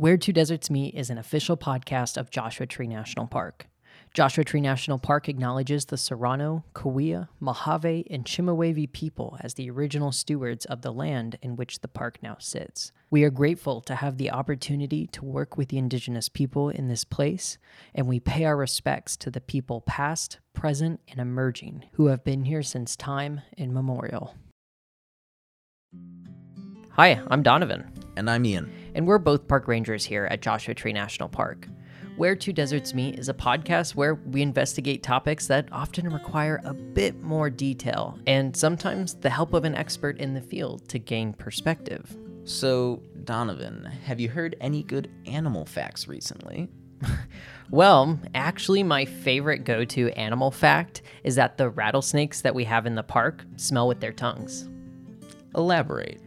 Where Two Deserts Meet is an official podcast of Joshua Tree National Park. Joshua Tree National Park acknowledges the Serrano, Cahuilla, Mojave, and Chemehuevi people as the original stewards of the land in which the park now sits. We are grateful to have the opportunity to work with the indigenous people in this place, and we pay our respects to the people past, present, and emerging who have been here since time immemorial. Hi, I'm Donovan, And I'm Ian. And we're both park rangers here at Joshua Tree National Park. Where Two Deserts Meet is a podcast where we investigate topics that often require a bit more detail and sometimes the help of an expert in the field to gain perspective. So, Donovan, have you heard any good animal facts recently? Well, actually, my favorite go to animal fact is that the rattlesnakes that we have in the park smell with their tongues. Elaborate.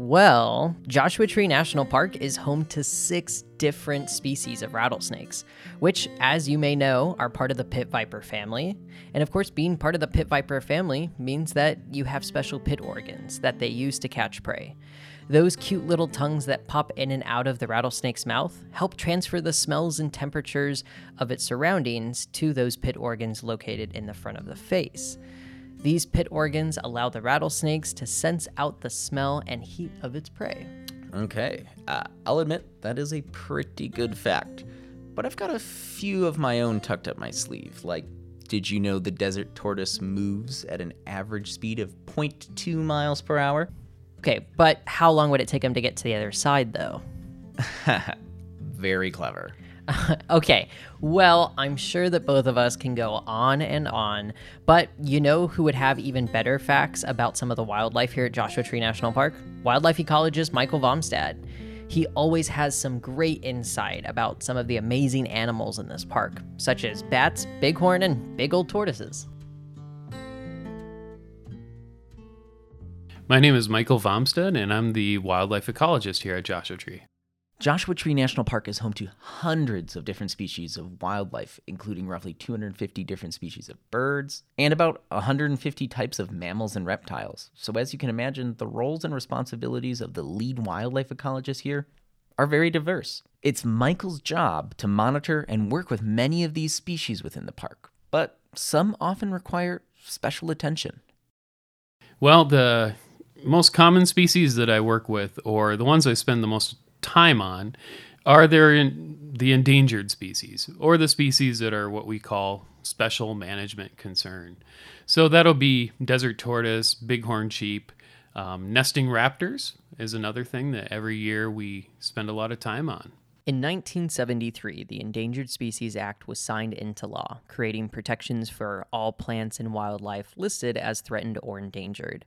Well, Joshua Tree National Park is home to six different species of rattlesnakes, which, as you may know, are part of the pit viper family. And of course, being part of the pit viper family means that you have special pit organs that they use to catch prey. Those cute little tongues that pop in and out of the rattlesnake's mouth help transfer the smells and temperatures of its surroundings to those pit organs located in the front of the face. These pit organs allow the rattlesnakes to sense out the smell and heat of its prey. Okay, uh, I'll admit that is a pretty good fact. But I've got a few of my own tucked up my sleeve. Like, did you know the desert tortoise moves at an average speed of 0.2 miles per hour? Okay, but how long would it take them to get to the other side, though? Very clever. okay, well, I'm sure that both of us can go on and on, but you know who would have even better facts about some of the wildlife here at Joshua Tree National Park? Wildlife ecologist Michael Vamstad. He always has some great insight about some of the amazing animals in this park, such as bats, bighorn, and big old tortoises. My name is Michael Vamstad, and I'm the wildlife ecologist here at Joshua Tree. Joshua Tree National Park is home to hundreds of different species of wildlife, including roughly 250 different species of birds and about 150 types of mammals and reptiles. So, as you can imagine, the roles and responsibilities of the lead wildlife ecologist here are very diverse. It's Michael's job to monitor and work with many of these species within the park, but some often require special attention. Well, the most common species that I work with, or the ones I spend the most time on, are there in the endangered species, or the species that are what we call special management concern. So that'll be desert tortoise, bighorn sheep, um, nesting raptors is another thing that every year we spend a lot of time on. In 1973, the Endangered Species Act was signed into law, creating protections for all plants and wildlife listed as threatened or endangered.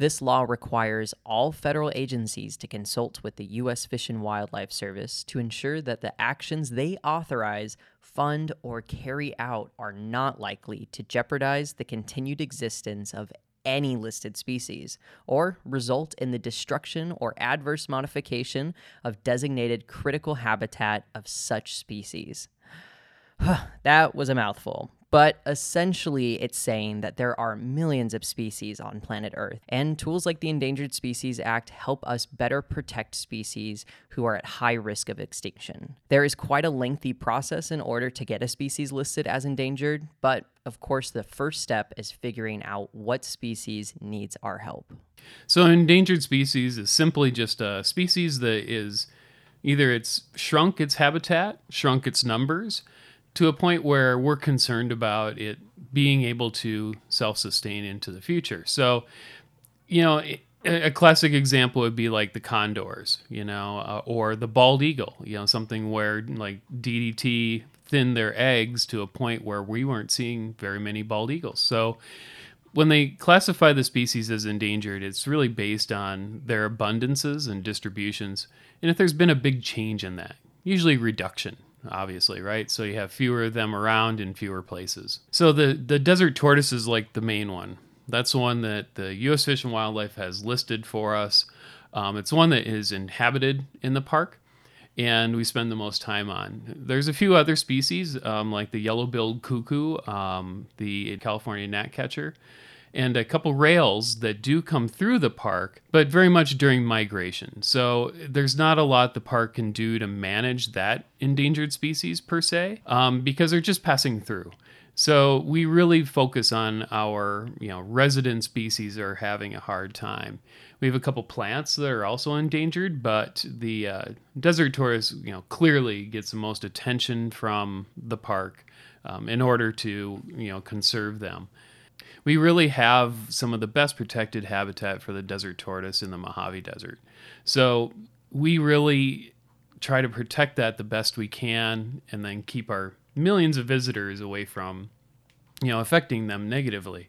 This law requires all federal agencies to consult with the U.S. Fish and Wildlife Service to ensure that the actions they authorize, fund, or carry out are not likely to jeopardize the continued existence of any listed species or result in the destruction or adverse modification of designated critical habitat of such species. that was a mouthful. But essentially, it's saying that there are millions of species on planet Earth, and tools like the Endangered Species Act help us better protect species who are at high risk of extinction. There is quite a lengthy process in order to get a species listed as endangered, but of course, the first step is figuring out what species needs our help. So, an endangered species is simply just a species that is either it's shrunk its habitat, shrunk its numbers to a point where we're concerned about it being able to self sustain into the future. So, you know, a classic example would be like the condors, you know, uh, or the bald eagle, you know, something where like DDT thinned their eggs to a point where we weren't seeing very many bald eagles. So, when they classify the species as endangered, it's really based on their abundances and distributions. And if there's been a big change in that, usually reduction, obviously, right? So you have fewer of them around in fewer places. So the, the desert tortoise is like the main one. That's the one that the U.S. Fish and Wildlife has listed for us. Um, it's one that is inhabited in the park and we spend the most time on. There's a few other species um, like the yellow-billed cuckoo, um, the California gnatcatcher, and a couple rails that do come through the park, but very much during migration. So there's not a lot the park can do to manage that endangered species per se, um, because they're just passing through. So we really focus on our, you know, resident species are having a hard time. We have a couple plants that are also endangered, but the uh, desert tortoise, you know, clearly gets the most attention from the park um, in order to, you know, conserve them. We really have some of the best protected habitat for the desert tortoise in the Mojave Desert. So we really try to protect that the best we can and then keep our millions of visitors away from, you know, affecting them negatively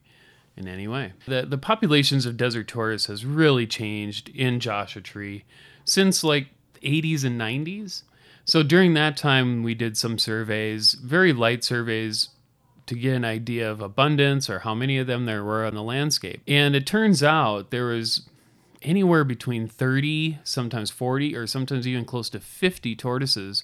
in any way. The the populations of desert tortoise has really changed in Joshua Tree since like 80s and 90s. So during that time we did some surveys, very light surveys to get an idea of abundance or how many of them there were on the landscape. And it turns out there was anywhere between 30, sometimes 40 or sometimes even close to 50 tortoises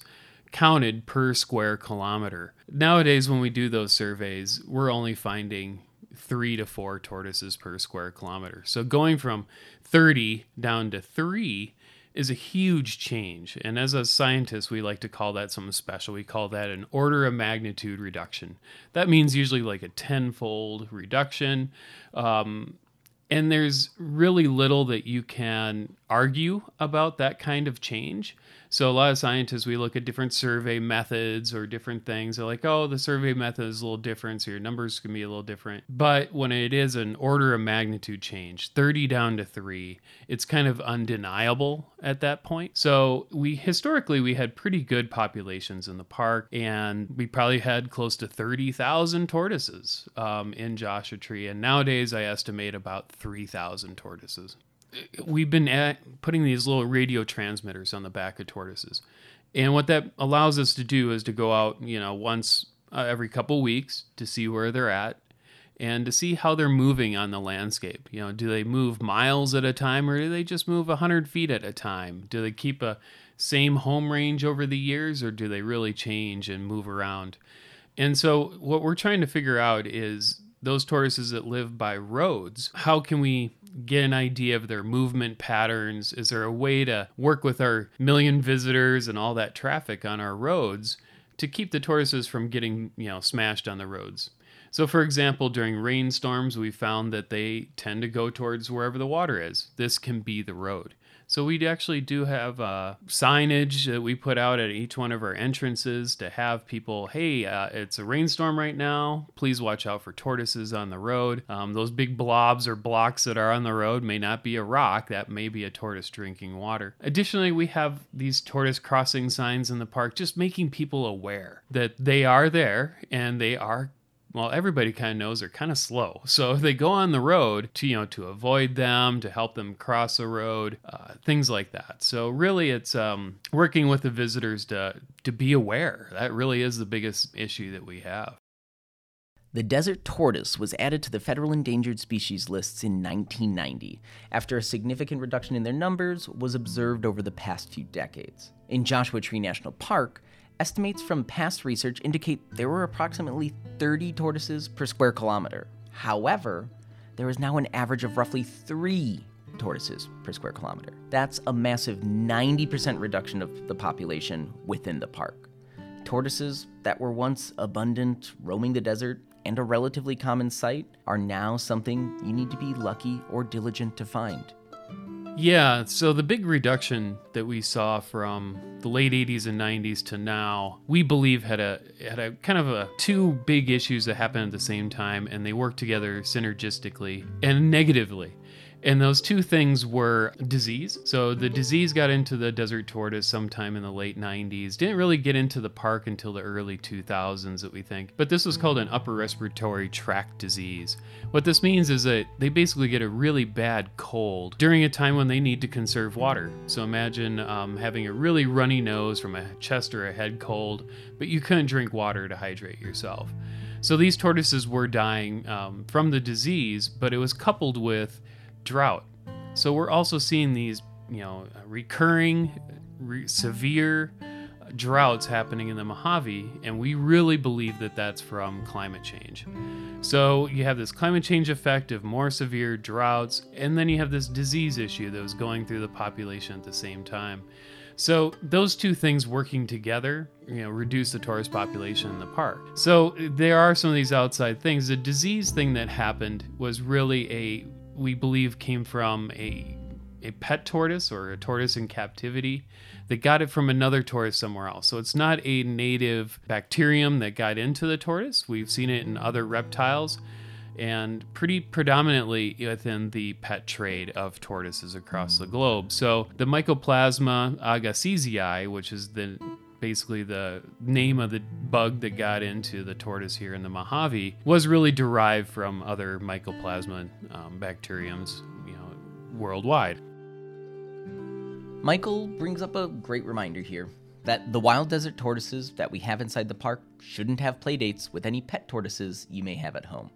counted per square kilometer. Nowadays, when we do those surveys, we're only finding three to four tortoises per square kilometer. So going from 30 down to three is a huge change. And as a scientist, we like to call that something special. We call that an order of magnitude reduction. That means usually like a tenfold reduction. Um, and there's really little that you can argue about that kind of change. So a lot of scientists, we look at different survey methods or different things. They're like, oh, the survey method is a little different, so your numbers can be a little different. But when it is an order of magnitude change, 30 down to three, it's kind of undeniable at that point. So we historically we had pretty good populations in the park, and we probably had close to 30,000 tortoises um, in Joshua Tree. And nowadays, I estimate about 3,000 tortoises we've been at putting these little radio transmitters on the back of tortoises. And what that allows us to do is to go out, you know, once uh, every couple weeks to see where they're at and to see how they're moving on the landscape. You know, do they move miles at a time or do they just move 100 feet at a time? Do they keep a same home range over the years or do they really change and move around? And so, what we're trying to figure out is those tortoises that live by roads, how can we get an idea of their movement patterns? Is there a way to work with our million visitors and all that traffic on our roads to keep the tortoises from getting, you know, smashed on the roads? So, for example, during rainstorms, we found that they tend to go towards wherever the water is. This can be the road. So we actually do have uh, signage that we put out at each one of our entrances to have people, hey, uh, it's a rainstorm right now. Please watch out for tortoises on the road. Um, those big blobs or blocks that are on the road may not be a rock. That may be a tortoise drinking water. Additionally, we have these tortoise crossing signs in the park, just making people aware that they are there and they are well, everybody kind of knows they're kind of slow. So if they go on the road to, you know, to avoid them, to help them cross a road, uh, things like that. So really it's um, working with the visitors to, to be aware. That really is the biggest issue that we have. The desert tortoise was added to the federal endangered species lists in 1990 after a significant reduction in their numbers was observed over the past few decades. In Joshua Tree National Park, Estimates from past research indicate there were approximately 30 tortoises per square kilometer. However, there is now an average of roughly three tortoises per square kilometer. That's a massive 90% reduction of the population within the park. Tortoises that were once abundant, roaming the desert, and a relatively common sight are now something you need to be lucky or diligent to find. Yeah, so the big reduction that we saw from the late 80s and 90s to now, we believe had a had a kind of a two big issues that happened at the same time and they worked together synergistically and negatively. And those two things were disease. So the disease got into the desert tortoise sometime in the late 90s. Didn't really get into the park until the early 2000s, that we think. But this was called an upper respiratory tract disease. What this means is that they basically get a really bad cold during a time when they need to conserve water. So imagine um, having a really runny nose from a chest or a head cold, but you couldn't drink water to hydrate yourself. So these tortoises were dying um, from the disease, but it was coupled with drought. So we're also seeing these, you know, recurring, re- severe droughts happening in the Mojave, and we really believe that that's from climate change. So you have this climate change effect of more severe droughts, and then you have this disease issue that was going through the population at the same time. So those two things working together, you know, reduce the tortoise population in the park. So there are some of these outside things. The disease thing that happened was really a we believe came from a a pet tortoise or a tortoise in captivity that got it from another tortoise somewhere else. So it's not a native bacterium that got into the tortoise. We've seen it in other reptiles and pretty predominantly within the pet trade of tortoises across the globe. So the Mycoplasma agassizii, which is the basically the name of the bug that got into the tortoise here in the Mojave, was really derived from other Mycoplasma um, bacteriums, you know, worldwide. Michael brings up a great reminder here that the wild desert tortoises that we have inside the park shouldn't have playdates with any pet tortoises you may have at home.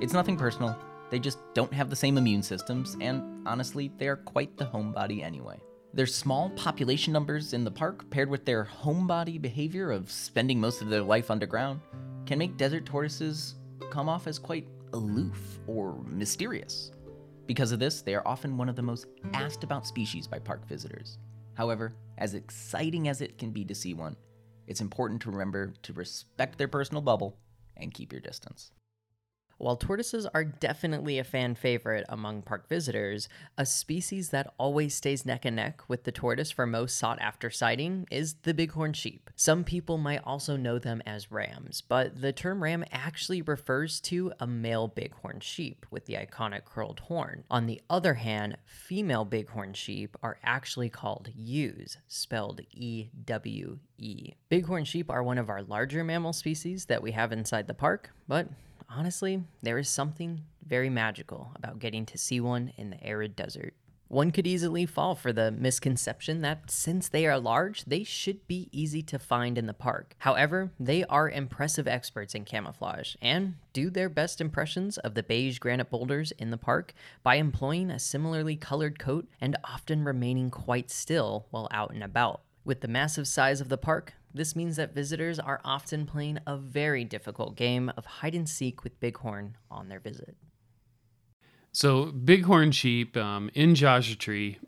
It's nothing personal, they just don't have the same immune systems, and honestly, they are quite the homebody anyway. Their small population numbers in the park, paired with their homebody behavior of spending most of their life underground, can make desert tortoises come off as quite aloof or mysterious. Because of this, they are often one of the most asked about species by park visitors. However, as exciting as it can be to see one, it's important to remember to respect their personal bubble and keep your distance. While tortoises are definitely a fan favorite among park visitors, a species that always stays neck and neck with the tortoise for most sought after sighting is the bighorn sheep. Some people might also know them as rams, but the term ram actually refers to a male bighorn sheep with the iconic curled horn. On the other hand, female bighorn sheep are actually called ewes, spelled E W E. Bighorn sheep are one of our larger mammal species that we have inside the park, but honestly, there is something very magical about getting to see one in the arid desert. One could easily fall for the misconception that since they are large, they should be easy to find in the park. However, they are impressive experts in camouflage and do their best impressions of the beige granite boulders in the park by employing a similarly colored coat and often remaining quite still while out and about. With the massive size of the park, this means that visitors are often playing a very difficult game of hide and seek with Bighorn on their visit. So, bighorn sheep um, in Joshua Tree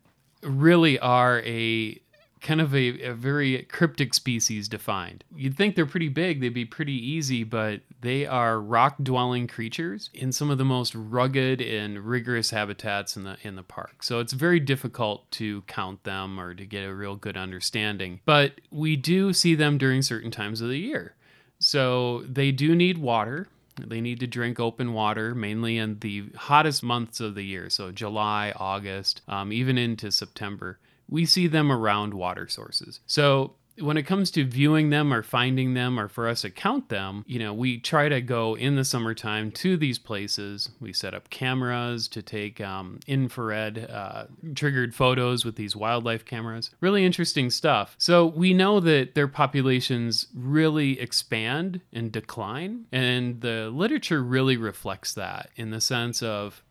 really are a kind of a, a, very cryptic species defined. You'd think they're pretty big, they'd be pretty easy, but they are rock dwelling creatures in some of the most rugged and rigorous habitats in the in the park. So it's very difficult to count them or to get a real good understanding. But we do see them during certain times of the year. So they do need water. They need to drink open water, mainly in the hottest months of the year, so July, August, um, even into September we see them around water sources. So when it comes to viewing them or finding them or for us to count them, you know, we try to go in the summertime to these places. We set up cameras to take um, infrared uh, triggered photos with these wildlife cameras. Really interesting stuff. So we know that their populations really expand and decline, and the literature really reflects that in the sense of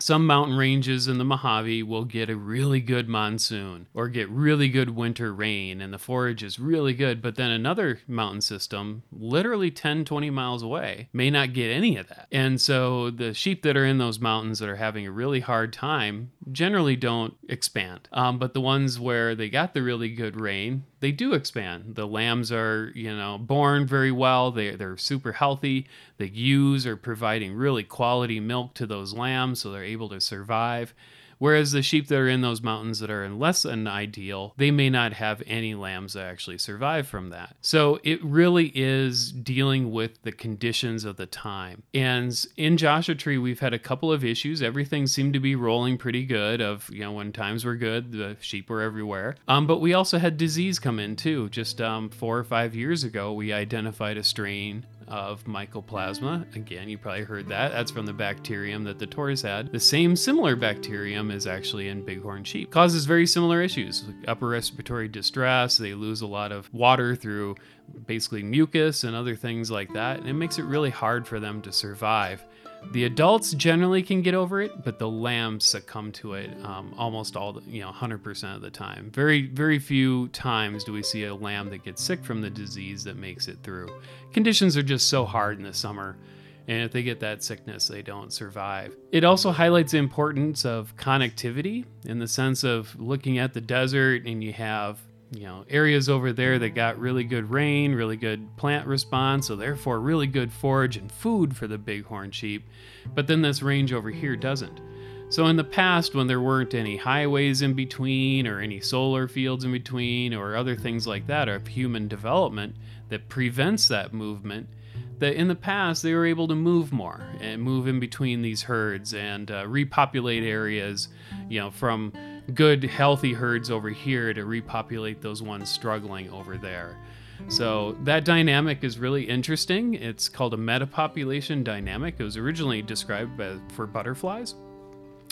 some mountain ranges in the Mojave will get a really good monsoon or get really good winter rain and the forage is really good. But then another mountain system, literally 10, 20 miles away, may not get any of that. And so the sheep that are in those mountains that are having a really hard time generally don't expand. Um, but the ones where they got the really good rain, they do expand. The lambs are, you know, born very well. They, they're super healthy. The ewes are providing really quality milk to those lambs, so they're able to survive. Whereas the sheep that are in those mountains that are in less than ideal, they may not have any lambs that actually survive from that. So it really is dealing with the conditions of the time. And in Joshua Tree, we've had a couple of issues. Everything seemed to be rolling pretty good. Of you know when times were good, the sheep were everywhere. Um, but we also had disease come in too. Just um, four or five years ago, we identified a strain of mycoplasma. Again, you probably heard that. That's from the bacterium that the tortoise had. The same similar bacterium is actually in bighorn sheep. Causes very similar issues. Upper respiratory distress, they lose a lot of water through basically mucus and other things like that, and it makes it really hard for them to survive. The adults generally can get over it, but the lambs succumb to it um, almost all, the, you know, 100% of the time. Very, very few times do we see a lamb that gets sick from the disease that makes it through. Conditions are just so hard in the summer, and if they get that sickness, they don't survive. It also highlights the importance of connectivity in the sense of looking at the desert, and you have you know areas over there that got really good rain really good plant response so therefore really good forage and food for the bighorn sheep. But then this range over here doesn't. So in the past when there weren't any highways in between or any solar fields in between or other things like that of human development that prevents that movement that in the past they were able to move more and move in between these herds and uh, repopulate areas you know from good healthy herds over here to repopulate those ones struggling over there. So that dynamic is really interesting. It's called a metapopulation dynamic. It was originally described by, for butterflies,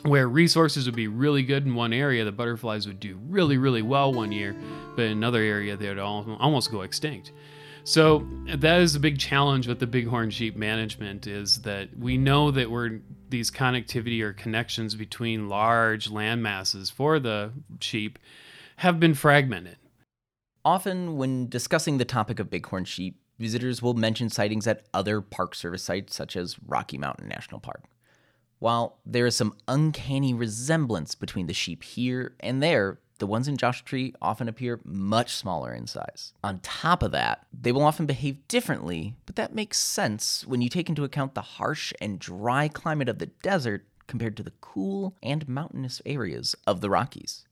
where resources would be really good in one area, the butterflies would do really, really well one year, but in another area they would almost go extinct. So that is a big challenge with the bighorn sheep management is that we know that we're these connectivity or connections between large land masses for the sheep have been fragmented. Often when discussing the topic of bighorn sheep, visitors will mention sightings at other Park Service sites such as Rocky Mountain National Park. While there is some uncanny resemblance between the sheep here and there, the ones in Joshua Tree often appear much smaller in size. On top of that, they will often behave differently, but that makes sense when you take into account the harsh and dry climate of the desert compared to the cool and mountainous areas of the Rockies.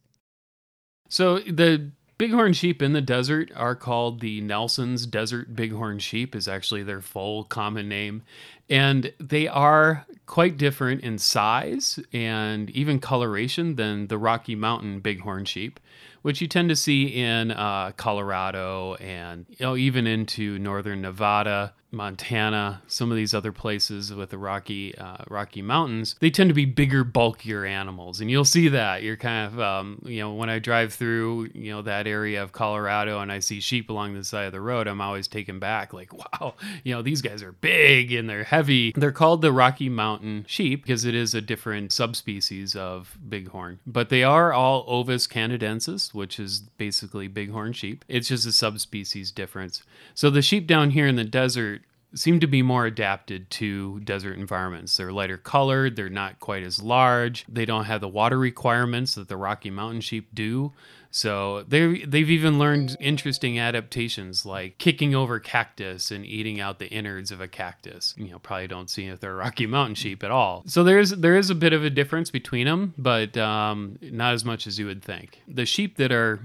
So the bighorn sheep in the desert are called the Nelson's Desert Bighorn Sheep is actually their full common name and they are quite different in size and even coloration than the Rocky Mountain bighorn sheep, which you tend to see in uh, Colorado and you know even into northern Nevada Montana, some of these other places with the Rocky uh, Rocky Mountains, they tend to be bigger, bulkier animals, and you'll see that. You're kind of, um, you know, when I drive through, you know, that area of Colorado and I see sheep along the side of the road, I'm always taken back, like, wow, you know, these guys are big and they're heavy. They're called the Rocky Mountain sheep because it is a different subspecies of bighorn, but they are all Ovis canadensis, which is basically bighorn sheep. It's just a subspecies difference. So the sheep down here in the desert seem to be more adapted to desert environments. They're lighter colored, they're not quite as large, they don't have the water requirements that the Rocky Mountain sheep do. So they they've even learned interesting adaptations like kicking over cactus and eating out the innards of a cactus. You know, probably don't see if they're Rocky Mountain sheep at all. So there is there is a bit of a difference between them, but um, not as much as you would think. The sheep that are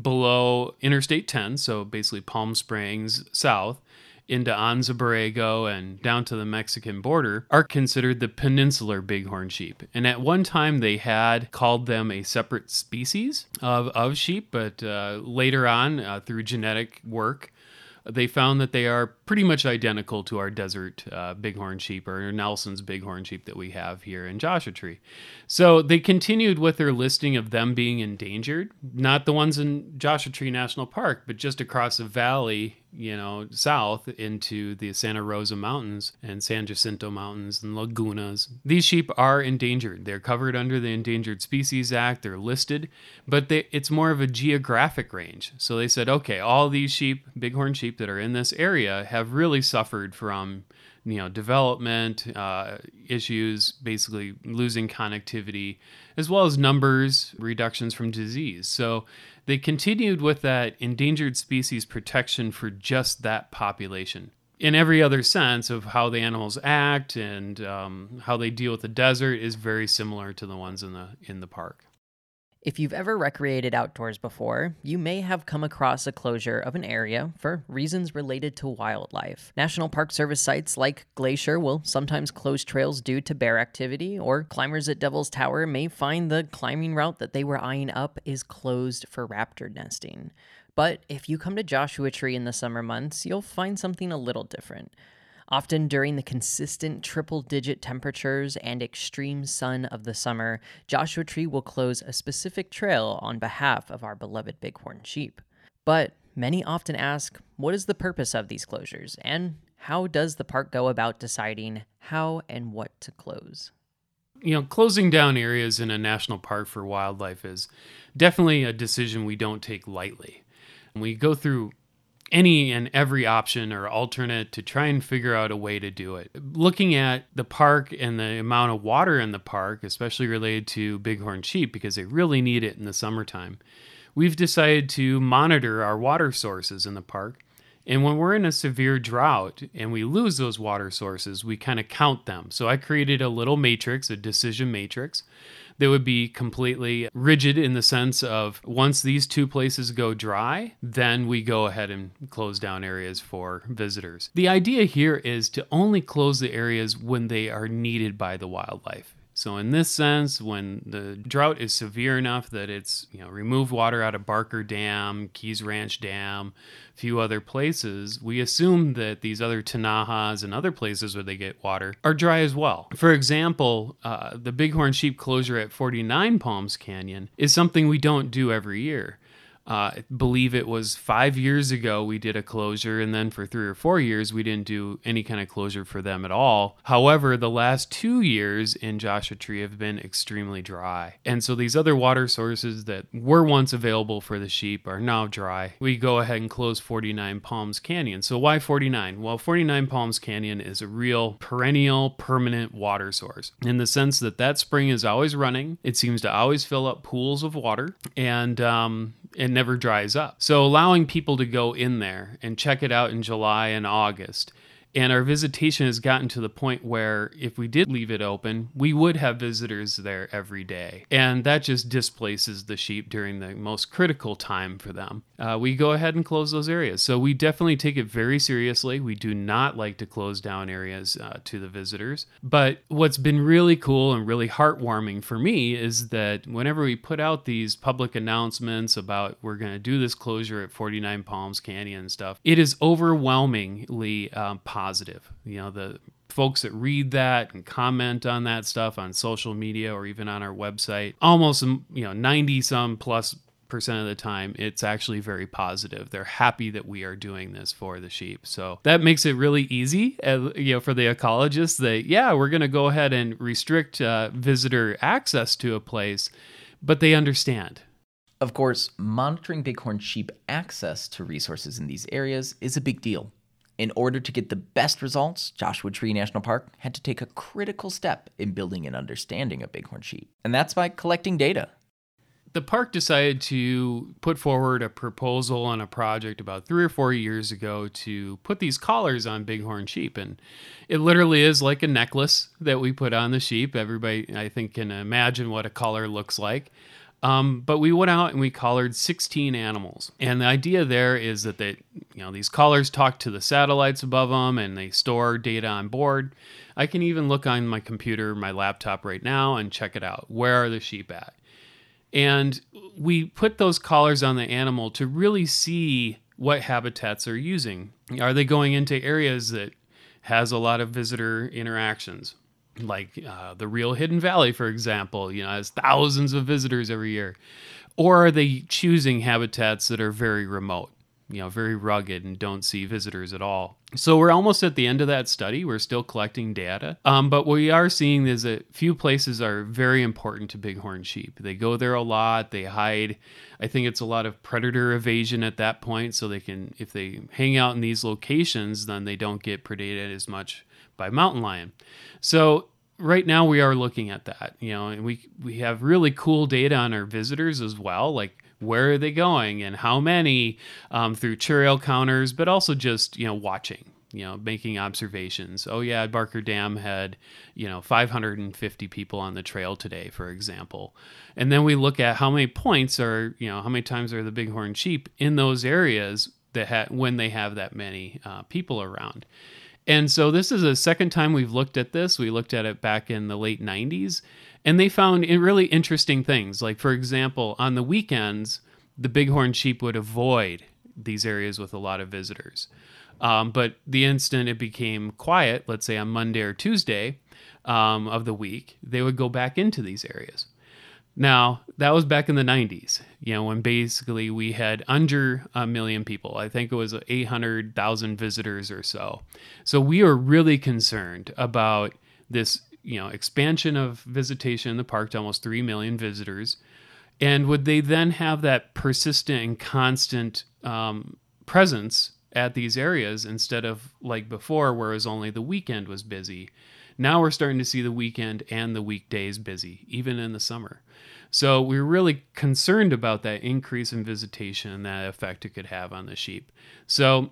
below Interstate 10, so basically Palm Springs south, into Anza Borrego and down to the Mexican border are considered the peninsular bighorn sheep. And at one time, they had called them a separate species of, of sheep, but uh, later on, uh, through genetic work, they found that they are pretty much identical to our desert uh, bighorn sheep or Nelson's bighorn sheep that we have here in Joshua Tree. So they continued with their listing of them being endangered, not the ones in Joshua Tree National Park, but just across the valley you know, south into the Santa Rosa Mountains and San Jacinto Mountains and lagunas. These sheep are endangered. They're covered under the Endangered Species Act. They're listed, but they, it's more of a geographic range. So they said, okay, all these sheep, bighorn sheep that are in this area, have really suffered from you know development uh, issues, basically losing connectivity, as well as numbers reductions from disease. So they continued with that endangered species protection for just that population. In every other sense of how the animals act and um, how they deal with the desert is very similar to the ones in the in the park. If you've ever recreated outdoors before, you may have come across a closure of an area for reasons related to wildlife. National Park Service sites like Glacier will sometimes close trails due to bear activity, or climbers at Devil's Tower may find the climbing route that they were eyeing up is closed for raptor nesting. But if you come to Joshua Tree in the summer months, you'll find something a little different. Often during the consistent triple digit temperatures and extreme sun of the summer, Joshua Tree will close a specific trail on behalf of our beloved bighorn sheep. But many often ask, what is the purpose of these closures and how does the park go about deciding how and what to close? You know, closing down areas in a national park for wildlife is definitely a decision we don't take lightly. We go through any and every option or alternate to try and figure out a way to do it. Looking at the park and the amount of water in the park, especially related to bighorn sheep, because they really need it in the summertime, we've decided to monitor our water sources in the park. And when we're in a severe drought and we lose those water sources, we kind of count them. So I created a little matrix, a decision matrix that would be completely rigid in the sense of once these two places go dry, then we go ahead and close down areas for visitors. The idea here is to only close the areas when they are needed by the wildlife. So in this sense, when the drought is severe enough that it's you know removed water out of Barker Dam, Keys Ranch Dam, a few other places, we assume that these other tinajas and other places where they get water are dry as well. For example, uh, the Bighorn Sheep closure at 49 Palms Canyon is something we don't do every year. Uh, I believe it was five years ago we did a closure, and then for three or four years we didn't do any kind of closure for them at all. However, the last two years in Joshua Tree have been extremely dry. And so these other water sources that were once available for the sheep are now dry. We go ahead and close 49 Palms Canyon. So, why 49? Well, 49 Palms Canyon is a real perennial, permanent water source in the sense that that spring is always running, it seems to always fill up pools of water, and um, it never dries up. So allowing people to go in there and check it out in July and August and our visitation has gotten to the point where if we did leave it open, we would have visitors there every day. And that just displaces the sheep during the most critical time for them. Uh, we go ahead and close those areas. So we definitely take it very seriously. We do not like to close down areas uh, to the visitors. But what's been really cool and really heartwarming for me is that whenever we put out these public announcements about we're going to do this closure at 49 Palms Canyon and stuff, it is overwhelmingly um, positive. You know, the folks that read that and comment on that stuff on social media or even on our website, almost, you know, 90 some plus percent of the time it's actually very positive. They're happy that we are doing this for the sheep. So that makes it really easy uh, you know for the ecologists that yeah we're going to go ahead and restrict uh, visitor access to a place but they understand. Of course, monitoring bighorn sheep access to resources in these areas is a big deal. In order to get the best results, Joshua Tree National Park had to take a critical step in building an understanding of bighorn sheep, and that's by collecting data. the park decided to put forward a proposal on a project about three or four years ago to put these collars on bighorn sheep. And it literally is like a necklace that we put on the sheep. Everybody, I think, can imagine what a collar looks like. Um, but we went out and we collared 16 animals. And the idea there is that they, you know, these collars talk to the satellites above them and they store data on board. I can even look on my computer, my laptop right now and check it out. Where are the sheep at? And we put those collars on the animal to really see what habitats are using. Are they going into areas that has a lot of visitor interactions? Like uh, the real Hidden Valley, for example, you know, has thousands of visitors every year. Or are they choosing habitats that are very remote, you know, very rugged and don't see visitors at all? So we're almost at the end of that study. We're still collecting data. Um, but what we are seeing is that few places are very important to bighorn sheep. They go there a lot, they hide. I think it's a lot of predator evasion at that point. So they can, if they hang out in these locations, then they don't get predated as much by mountain lion. So right now we are looking at that, you know, and we we have really cool data on our visitors as well, like where are they going and how many um, through trail counters, but also just you know watching, you know, making observations. Oh yeah, Barker Dam had you know 550 people on the trail today, for example, and then we look at how many points are you know how many times are the bighorn sheep in those areas that ha- when they have that many uh, people around. And so this is the second time we've looked at this. We looked at it back in the late 90s, and they found really interesting things. Like, for example, on the weekends, the bighorn sheep would avoid these areas with a lot of visitors. Um, but the instant it became quiet, let's say on Monday or Tuesday um, of the week, they would go back into these areas. Now, that was back in the 90s, you know, when basically we had under a million people. I think it was 800,000 visitors or so. So we were really concerned about this, you know, expansion of visitation in the park to almost 3 million visitors. And would they then have that persistent and constant um, presence at these areas instead of like before, where it was only the weekend was busy? Now we're starting to see the weekend and the weekdays busy, even in the summer. So we are really concerned about that increase in visitation and that effect it could have on the sheep. So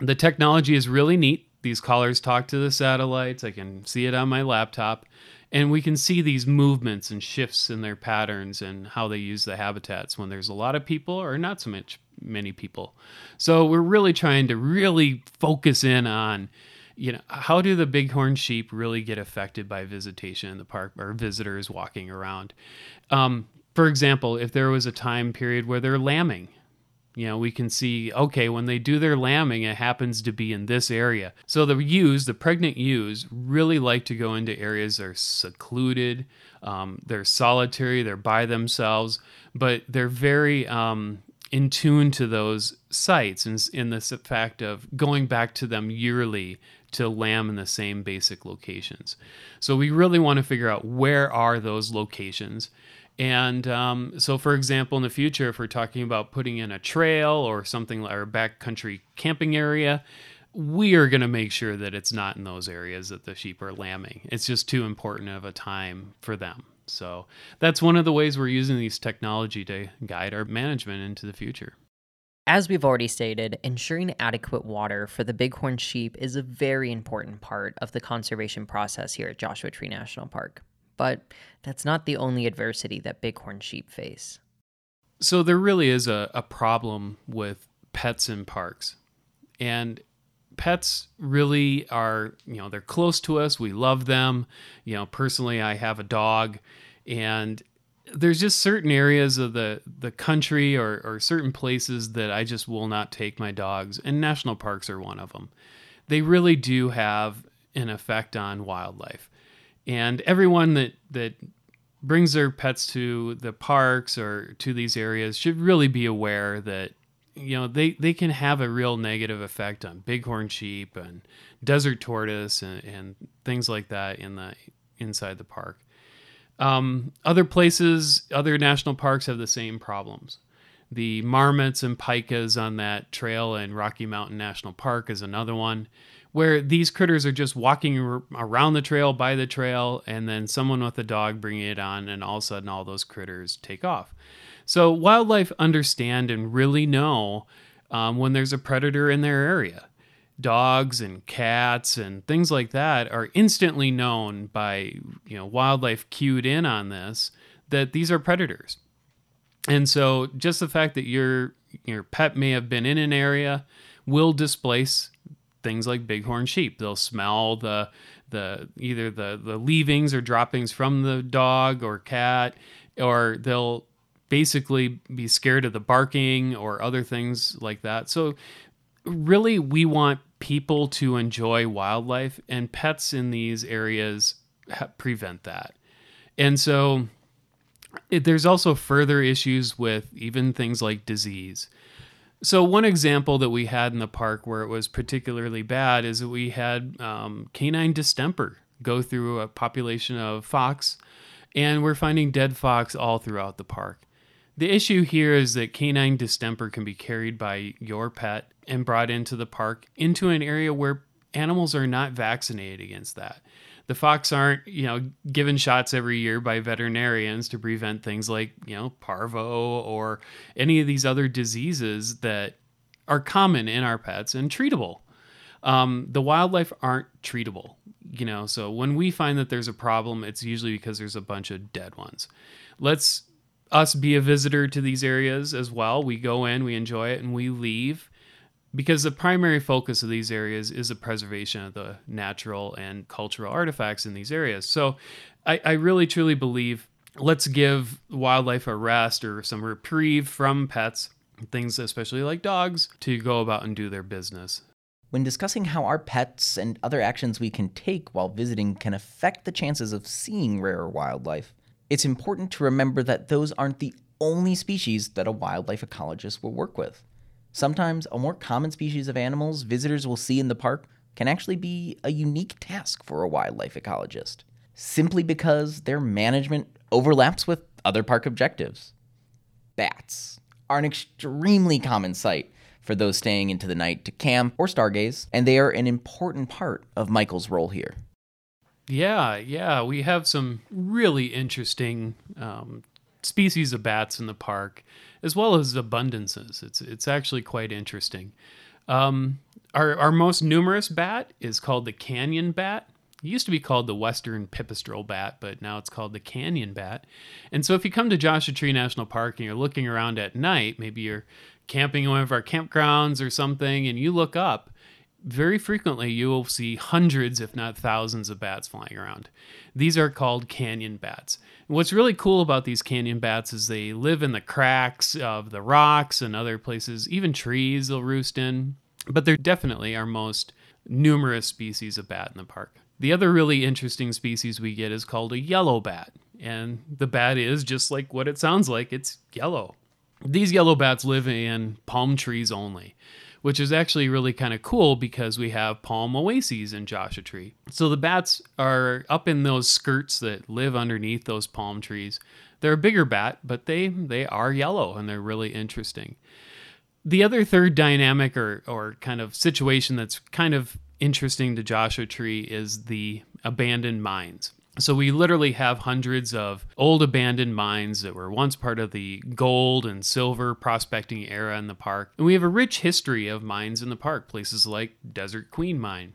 the technology is really neat. These collars talk to the satellites. I can see it on my laptop. And we can see these movements and shifts in their patterns and how they use the habitats when there's a lot of people or not so much many people. So we're really trying to really focus in on you know, how do the bighorn sheep really get affected by visitation in the park or visitors walking around? Um, for example, if there was a time period where they're lambing, you know, we can see, okay, when they do their lambing, it happens to be in this area. So the ewes, the pregnant ewes, really like to go into areas that are secluded, um, they're solitary, they're by themselves, but they're very um, in tune to those sites and in the fact of going back to them yearly to lamb in the same basic locations. So we really want to figure out where are those locations. And um, so, for example, in the future, if we're talking about putting in a trail or something like our backcountry camping area, we are going to make sure that it's not in those areas that the sheep are lambing. It's just too important of a time for them. So that's one of the ways we're using these technology to guide our management into the future. As we've already stated, ensuring adequate water for the bighorn sheep is a very important part of the conservation process here at Joshua Tree National Park. But that's not the only adversity that bighorn sheep face. So there really is a, a problem with pets in parks. And pets really are, you know, they're close to us. We love them. You know, personally, I have a dog and there's just certain areas of the the country or, or certain places that I just will not take my dogs, and national parks are one of them. They really do have an effect on wildlife, and everyone that that brings their pets to the parks or to these areas should really be aware that you know they they can have a real negative effect on bighorn sheep and desert tortoise and, and things like that in the inside the park um, other places, other national parks have the same problems. The marmots and pikas on that trail in Rocky Mountain National Park is another one where these critters are just walking around the trail by the trail and then someone with a dog bringing it on and all of a sudden all those critters take off so wildlife understand and really know um, when there's a predator in their area dogs and cats and things like that are instantly known by you know wildlife cued in on this that these are predators. And so just the fact that your your pet may have been in an area will displace things like bighorn sheep. They'll smell the the either the the leavings or droppings from the dog or cat or they'll basically be scared of the barking or other things like that. So really we want people to enjoy wildlife, and pets in these areas prevent that. And so it, there's also further issues with even things like disease. So, one example that we had in the park where it was particularly bad is that we had um, canine distemper go through a population of fox, and we're finding dead fox all throughout the park. The issue here is that canine distemper can be carried by your pet and brought into the park into an area where animals are not vaccinated against that. The fox aren't, you know, given shots every year by veterinarians to prevent things like, you know, parvo or any of these other diseases that are common in our pets and treatable. Um, the wildlife aren't treatable, you know, so when we find that there's a problem, it's usually because there's a bunch of dead ones. Let's us be a visitor to these areas as well. We go in, we enjoy it, and we leave because the primary focus of these areas is the preservation of the natural and cultural artifacts in these areas. So I, I really truly believe let's give wildlife a rest or some reprieve from pets, things especially like dogs, to go about and do their business. When discussing how our pets and other actions we can take while visiting can affect the chances of seeing rare wildlife, It's important to remember that those aren't the only species that a wildlife ecologist will work with. Sometimes a more common species of animals visitors will see in the park can actually be a unique task for a wildlife ecologist, simply because their management overlaps with other park objectives. Bats are an extremely common sight for those staying into the night to camp or stargaze, and they are an important part of Michael's role here. Yeah, yeah, we have some really interesting um, species of bats in the park, as well as abundances. It's it's actually quite interesting. Um, our our most numerous bat is called the canyon bat. It used to be called the western pipistrelle bat, but now it's called the canyon bat. And so, if you come to Joshua Tree National Park and you're looking around at night, maybe you're camping in one of our campgrounds or something, and you look up, very frequently you will see hundreds, if not thousands, of bats flying around. These are called canyon bats. And what's really cool about these canyon bats is they live in the cracks of the rocks and other places, even trees they'll roost in. But they're definitely our most numerous species of bat in the park. The other really interesting species we get is called a yellow bat. And the bat is just like what it sounds like it's yellow. These yellow bats live in palm trees only which is actually really kind of cool because we have palm oases in Joshua Tree. So the bats are up in those skirts that live underneath those palm trees. They're a bigger bat, but they they are yellow and they're really interesting. The other third dynamic or or kind of situation that's kind of interesting to Joshua Tree is the abandoned mines. So we literally have hundreds of old abandoned mines that were once part of the gold and silver prospecting era in the park. And we have a rich history of mines in the park, places like Desert Queen Mine.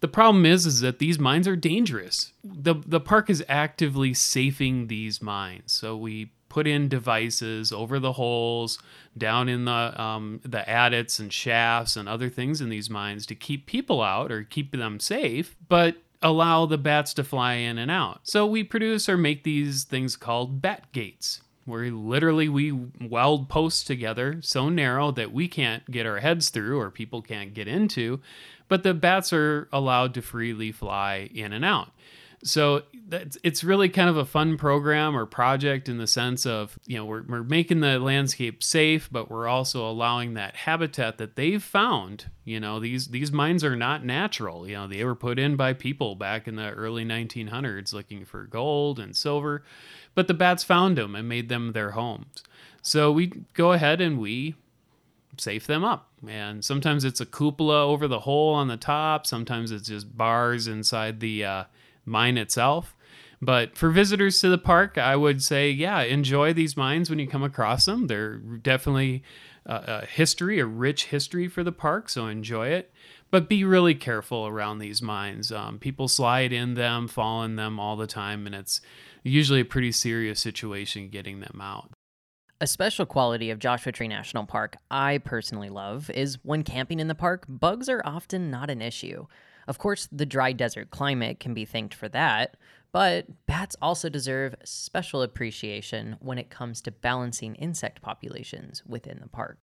The problem is is that these mines are dangerous. The the park is actively safing these mines. So we put in devices over the holes, down in the um, the adits and shafts and other things in these mines to keep people out or keep them safe. But allow the bats to fly in and out. So we produce or make these things called bat gates, where literally we weld posts together so narrow that we can't get our heads through or people can't get into, but the bats are allowed to freely fly in and out. So it's really kind of a fun program or project in the sense of, you know, we're, we're making the landscape safe, but we're also allowing that habitat that they've found. You know, these, these mines are not natural. You know, they were put in by people back in the early 1900s looking for gold and silver, but the bats found them and made them their homes. So we go ahead and we safe them up. And sometimes it's a cupola over the hole on the top. Sometimes it's just bars inside the, uh, mine itself. But for visitors to the park, I would say, yeah, enjoy these mines when you come across them. They're definitely a history, a rich history for the park, so enjoy it. But be really careful around these mines. Um, people slide in them, fall in them all the time, and it's usually a pretty serious situation getting them out. A special quality of Joshua Tree National Park I personally love is when camping in the park, bugs are often not an issue. Of course, the dry desert climate can be thanked for that, but bats also deserve special appreciation when it comes to balancing insect populations within the park.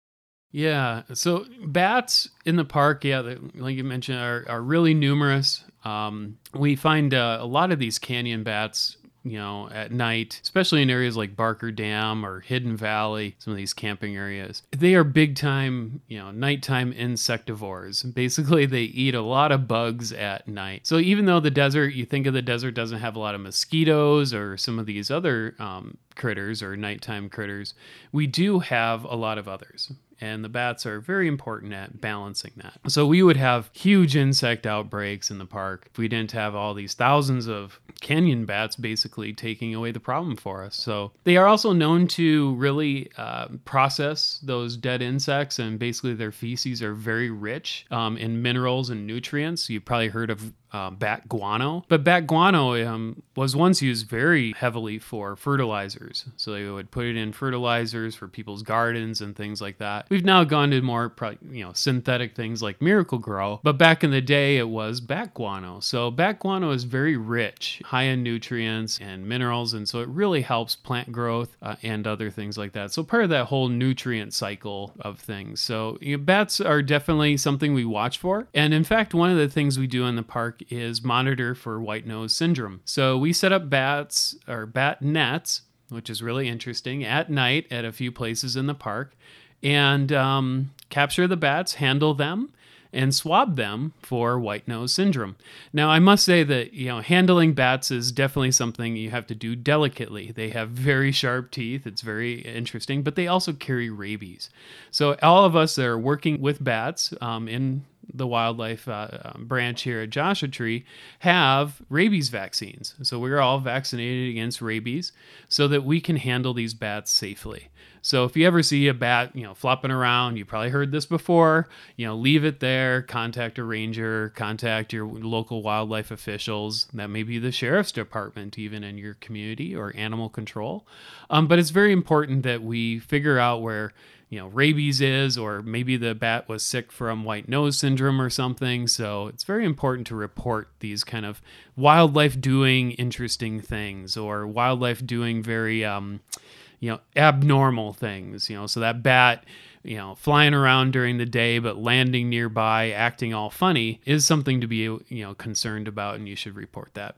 Yeah, so bats in the park, yeah, like you mentioned, are, are really numerous. Um, we find uh, a lot of these canyon bats you know, at night, especially in areas like Barker Dam or Hidden Valley, some of these camping areas. They are big time, you know, nighttime insectivores. Basically, they eat a lot of bugs at night. So even though the desert, you think of the desert doesn't have a lot of mosquitoes or some of these other um, critters or nighttime critters, we do have a lot of others and the bats are very important at balancing that. So we would have huge insect outbreaks in the park if we didn't have all these thousands of canyon bats basically taking away the problem for us. So they are also known to really uh, process those dead insects, and basically their feces are very rich um, in minerals and nutrients. You've probably heard of uh, bat guano. But bat guano um, was once used very heavily for fertilizers. So they would put it in fertilizers for people's gardens and things like that. We've now gone to more, you know, synthetic things like Miracle-Gro. but back in the day it was bat guano. So bat guano is very rich, high in nutrients and minerals, and so it really helps plant growth uh, and other things like that. So part of that whole nutrient cycle of things. So you know, bats are definitely something we watch for, and in fact, one of the things we do in the park is monitor for white nose syndrome. So we set up bats or bat nets which is really interesting, at night at a few places in the park and um, capture the bats, handle them, and swab them for white nose syndrome. Now, I must say that you know handling bats is definitely something you have to do delicately. They have very sharp teeth; it's very interesting, but they also carry rabies. So, all of us that are working with bats um, in the wildlife uh, um, branch here at Joshua Tree have rabies vaccines. So we're all vaccinated against rabies so that we can handle these bats safely. So if you ever see a bat, you know, flopping around, you probably heard this before, you know, leave it there, contact a ranger, contact your local wildlife officials. That may be the sheriff's department, even in your community, or animal control. Um, but it's very important that we figure out where you know rabies is or maybe the bat was sick from white nose syndrome or something. So it's very important to report these kind of wildlife doing interesting things or wildlife doing very um, you know abnormal things you know so that bat you know flying around during the day but landing nearby acting all funny is something to be you know concerned about and you should report that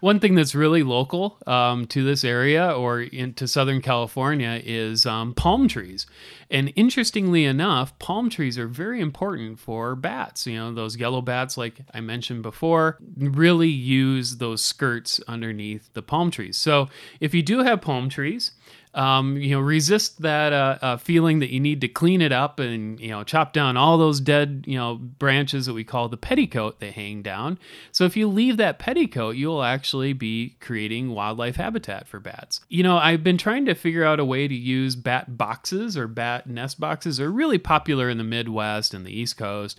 one thing that's really local um, to this area or into Southern California is um, palm trees. And interestingly enough, palm trees are very important for bats. You know, those yellow bats, like I mentioned before, really use those skirts underneath the palm trees. So if you do have palm trees, um, you know, resist that uh, uh, feeling that you need to clean it up and you know chop down all those dead you know branches that we call the petticoat that hang down. So if you leave that petticoat, you'll actually be creating wildlife habitat for bats. You know, I've been trying to figure out a way to use bat boxes or bat nest boxes. They're really popular in the Midwest and the East Coast.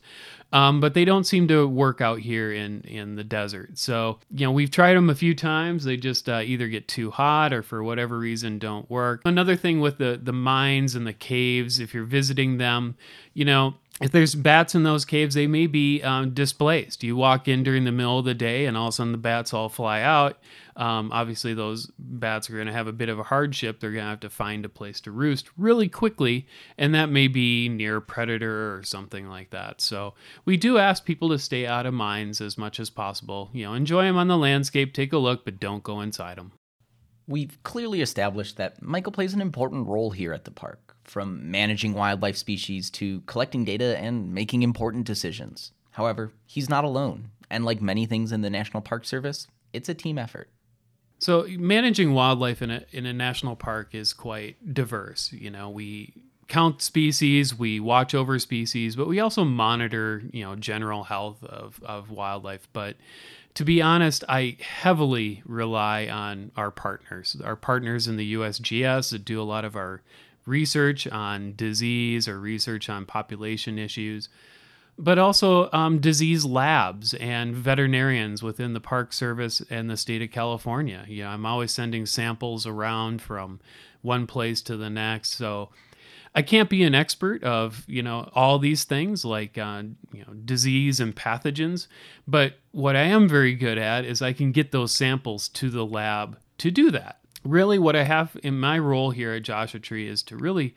Um, but they don't seem to work out here in in the desert. So you know we've tried them a few times. They just uh, either get too hot or for whatever reason don't work. Another thing with the the mines and the caves, if you're visiting them, you know if there's bats in those caves, they may be um, displaced. You walk in during the middle of the day, and all of a sudden the bats all fly out. Um, obviously, those bats are going to have a bit of a hardship. They're going to have to find a place to roost really quickly, and that may be near a predator or something like that. So we do ask people to stay out of mines as much as possible. You know, enjoy them on the landscape, take a look, but don't go inside them. We've clearly established that Michael plays an important role here at the park, from managing wildlife species to collecting data and making important decisions. However, he's not alone, and like many things in the National Park Service, it's a team effort. So managing wildlife in a in a national park is quite diverse. You know, we count species, we watch over species, but we also monitor, you know, general health of, of wildlife. But to be honest, I heavily rely on our partners, our partners in the USGS that do a lot of our research on disease or research on population issues, but also um, disease labs and veterinarians within the Park Service and the state of California. Know, I'm always sending samples around from one place to the next. So I can't be an expert of you know all these things like uh, you know disease and pathogens, but what I am very good at is I can get those samples to the lab to do that. Really, what I have in my role here at Joshua Tree is to really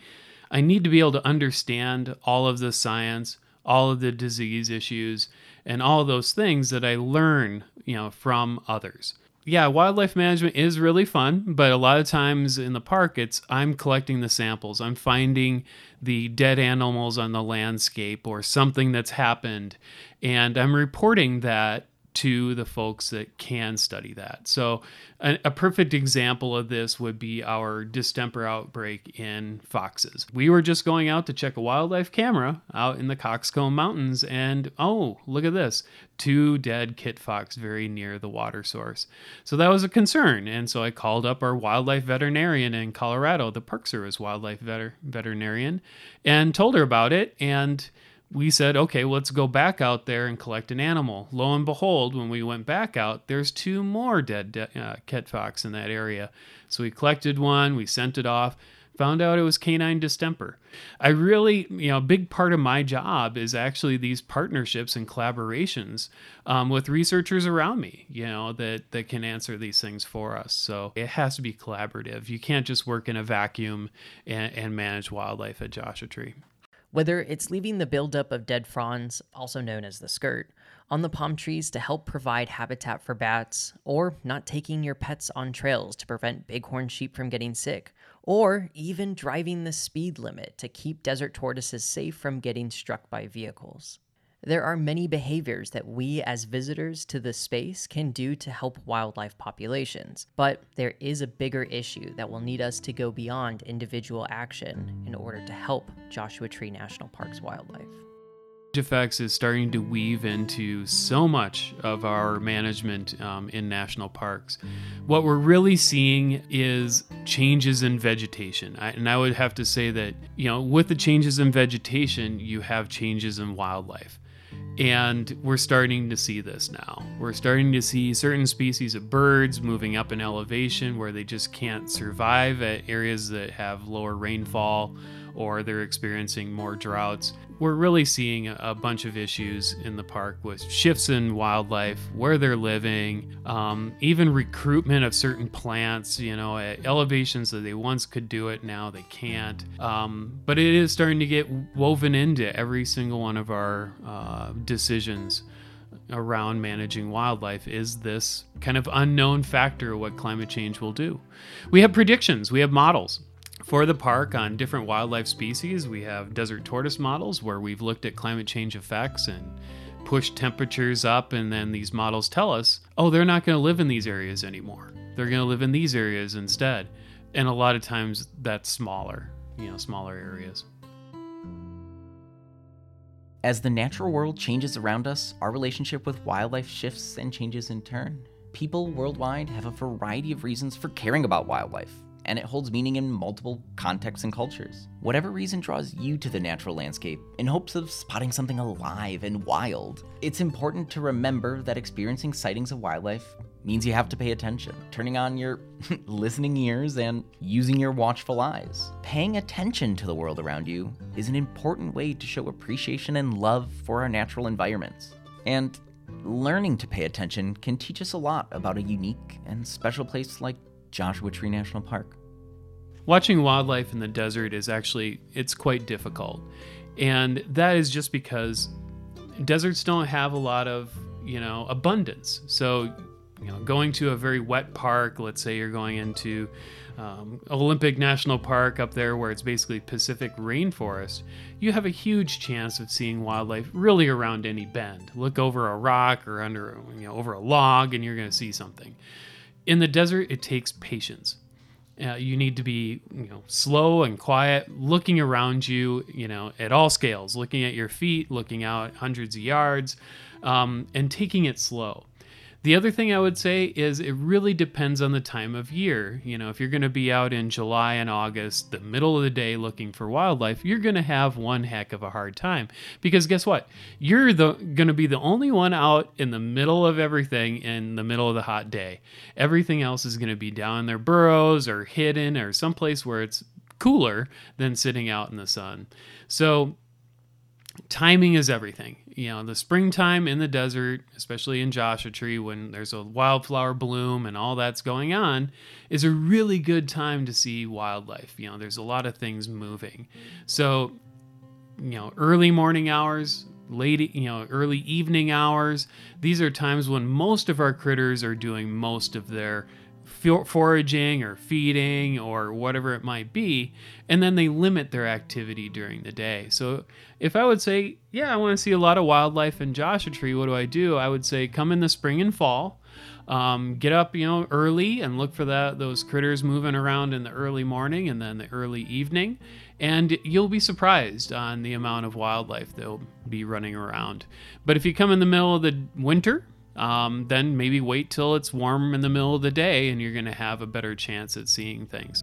I need to be able to understand all of the science, all of the disease issues, and all those things that I learn you know from others yeah, wildlife management is really fun, but a lot of times in the park, it's I'm collecting the samples. I'm finding the dead animals on the landscape or something that's happened, and I'm reporting that to the folks that can study that. So, a, a, perfect example of this would be our distemper outbreak in foxes. We were just going out to check a wildlife camera out in the Coxcomb Mountains, and oh, look at this two dead kit fox very near the water source. So, that was a concern. And so, I called up our wildlife veterinarian in Colorado, the Park Service wildlife veter- veterinarian, and told her about it. And we said, okay, well, let's go back out there and collect an animal. Lo and behold, when we went back out, there's two more dead de- uh, in that area. So we collected one, we sent it off. found out it was canine distemper. I really, you know, a big part of my job is actually these partnerships and collaborations um, with researchers around me, you know, that, that can answer these things for us. So it has to be collaborative. You can't just work in a vacuum and, and manage wildlife at Joshua Tree. Whether it's leaving the buildup of dead fronds, also known as the skirt, on the palm trees to help provide habitat for bats, or not taking your pets on trails to prevent bighorn sheep from getting sick, or even driving the speed limit to keep desert tortoises safe from getting struck by vehicles. There are many behaviors that we as visitors to the space can do to help wildlife populations, but there is a bigger issue that will need us to go beyond individual action in order to help Joshua Tree National Park's wildlife effects is starting to weave into so much of our management um, in national parks. What we're really seeing is changes in vegetation. I, and I would have to say that, you know, with the changes in vegetation, you have changes in wildlife. And we're starting to see this now. We're starting to see certain species of birds moving up in elevation where they just can't survive at areas that have lower rainfall or they're experiencing more droughts. We're really seeing a bunch of issues in the park with shifts in wildlife, where they're living, um, even recruitment of certain plants, you know, at elevations that they once could do it, now they can't. Um, but it is starting to get woven into every single one of our uh, decisions around managing wildlife is this kind of unknown factor of what climate change will do. We have predictions, we have models for the park on different wildlife species, we have desert tortoise models where we've looked at climate change effects and pushed temperatures up, and then these models tell us, oh, they're not going to live in these areas anymore. They're going to live in these areas instead. And a lot of times that's smaller, you know, smaller areas. As the natural world changes around us, our relationship with wildlife shifts and changes in turn. People worldwide have a variety of reasons for caring about wildlife and it holds meaning in multiple contexts and cultures. Whatever reason draws you to the natural landscape in hopes of spotting something alive and wild, it's important to remember that experiencing sightings of wildlife means you have to pay attention, turning on your listening ears and using your watchful eyes. Paying attention to the world around you is an important way to show appreciation and love for our natural environments. And learning to pay attention can teach us a lot about a unique and special place like Joshua Tree National Park. Watching wildlife in the desert is actually it's quite difficult. And that is just because deserts don't have a lot of, you know, abundance. So, you know, going to a very wet park, let's say you're going into um, Olympic National Park up there where it's basically Pacific rainforest, you have a huge chance of seeing wildlife really around any bend. Look over a rock or under, you know, over a log and you're going to see something in the desert, it takes patience. Uh, you need to be, you know, slow and quiet, looking around you, you know, at all scales, looking at your feet, looking out hundreds of yards, um, and taking it slow. The other thing I would say is it really depends on the time of year. You know, if you're going to be out in July and August, the middle of the day looking for wildlife, you're going to have one heck of a hard time because guess what? You're going to be the only one out in the middle of everything in the middle of the hot day. Everything else is going to be down in their burrows or hidden or someplace where it's cooler than sitting out in the sun. So timing is everything. You know, the springtime in the desert, especially in Joshua Tree, when there's a wildflower bloom and all that's going on, is a really good time to see wildlife. You know, there's a lot of things moving. So, you know, early morning hours, late, you know, early evening hours, these are times when most of our critters are doing most of their foraging or feeding or whatever it might be, and then they limit their activity during the day. So if I would say, yeah, I want to see a lot of wildlife in Joshua Tree, what do I do? I would say come in the spring and fall. Um, get up, you know, early and look for that those critters moving around in the early morning and then the early evening, and you'll be surprised on the amount of wildlife they'll be running around. But if you come in the middle of the winter, um, then maybe wait till it's warm in the middle of the day and you're going to have a better chance at seeing things.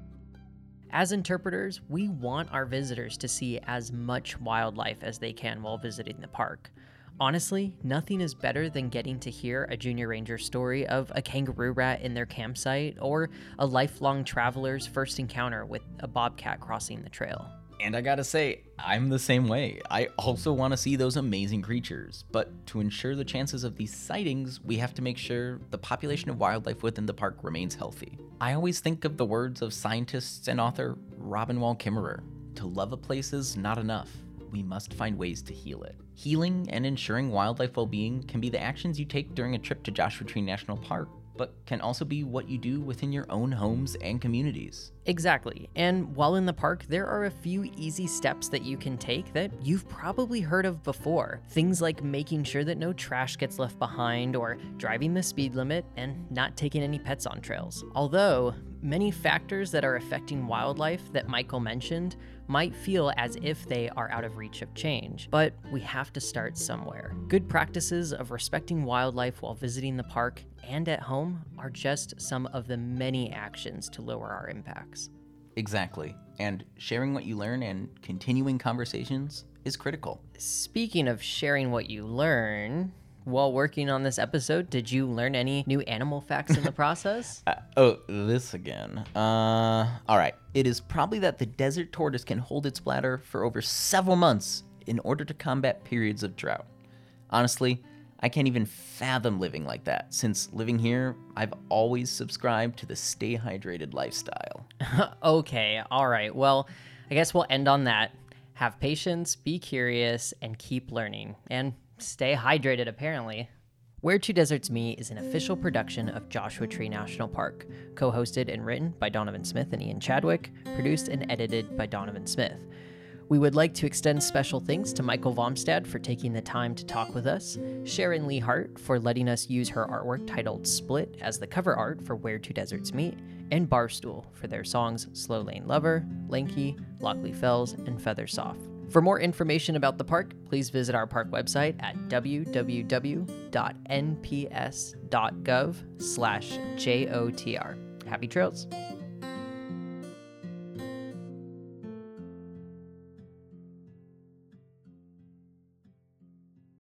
As interpreters, we want our visitors to see as much wildlife as they can while visiting the park. Honestly, nothing is better than getting to hear a junior ranger story of a kangaroo rat in their campsite or a lifelong traveler's first encounter with a bobcat crossing the trail. And I gotta say, I'm the same way. I also want to see those amazing creatures, but to ensure the chances of these sightings, we have to make sure the population of wildlife within the park remains healthy. I always think of the words of scientist and author Robin Wall Kimmerer to love a place is not enough. We must find ways to heal it. Healing and ensuring wildlife well being can be the actions you take during a trip to Joshua Tree National Park but can also be what you do within your own homes and communities. Exactly. And while in the park, there are a few easy steps that you can take that you've probably heard of before. Things like making sure that no trash gets left behind, or driving the speed limit, and not taking any pets on trails. Although, many factors that are affecting wildlife that Michael mentioned might feel as if they are out of reach of change, but we have to start somewhere. Good practices of respecting wildlife while visiting the park and at home are just some of the many actions to lower our impacts. Exactly. And sharing what you learn and continuing conversations is critical. Speaking of sharing what you learn, while working on this episode, did you learn any new animal facts in the process? Uh, oh, this again. Uh, all right. It is probably that the desert tortoise can hold its bladder for over several months in order to combat periods of drought. Honestly, I can't even fathom living like that. Since living here, I've always subscribed to the stay hydrated lifestyle. okay, all right. Well, I guess we'll end on that. Have patience, be curious, and keep learning. And stay hydrated, apparently. Where Two Deserts Meet is an official production of Joshua Tree National Park, co hosted and written by Donovan Smith and Ian Chadwick, produced and edited by Donovan Smith. We would like to extend special thanks to Michael Vamstad for taking the time to talk with us, Sharon Lee Hart for letting us use her artwork titled Split as the cover art for Where Two Deserts Meet, and Barstool for their songs Slow Lane Lover, Lanky, Lockley Fells, and Feather Soft. For more information about the park, please visit our park website at www.nps.gov slash JOTR. Happy trails!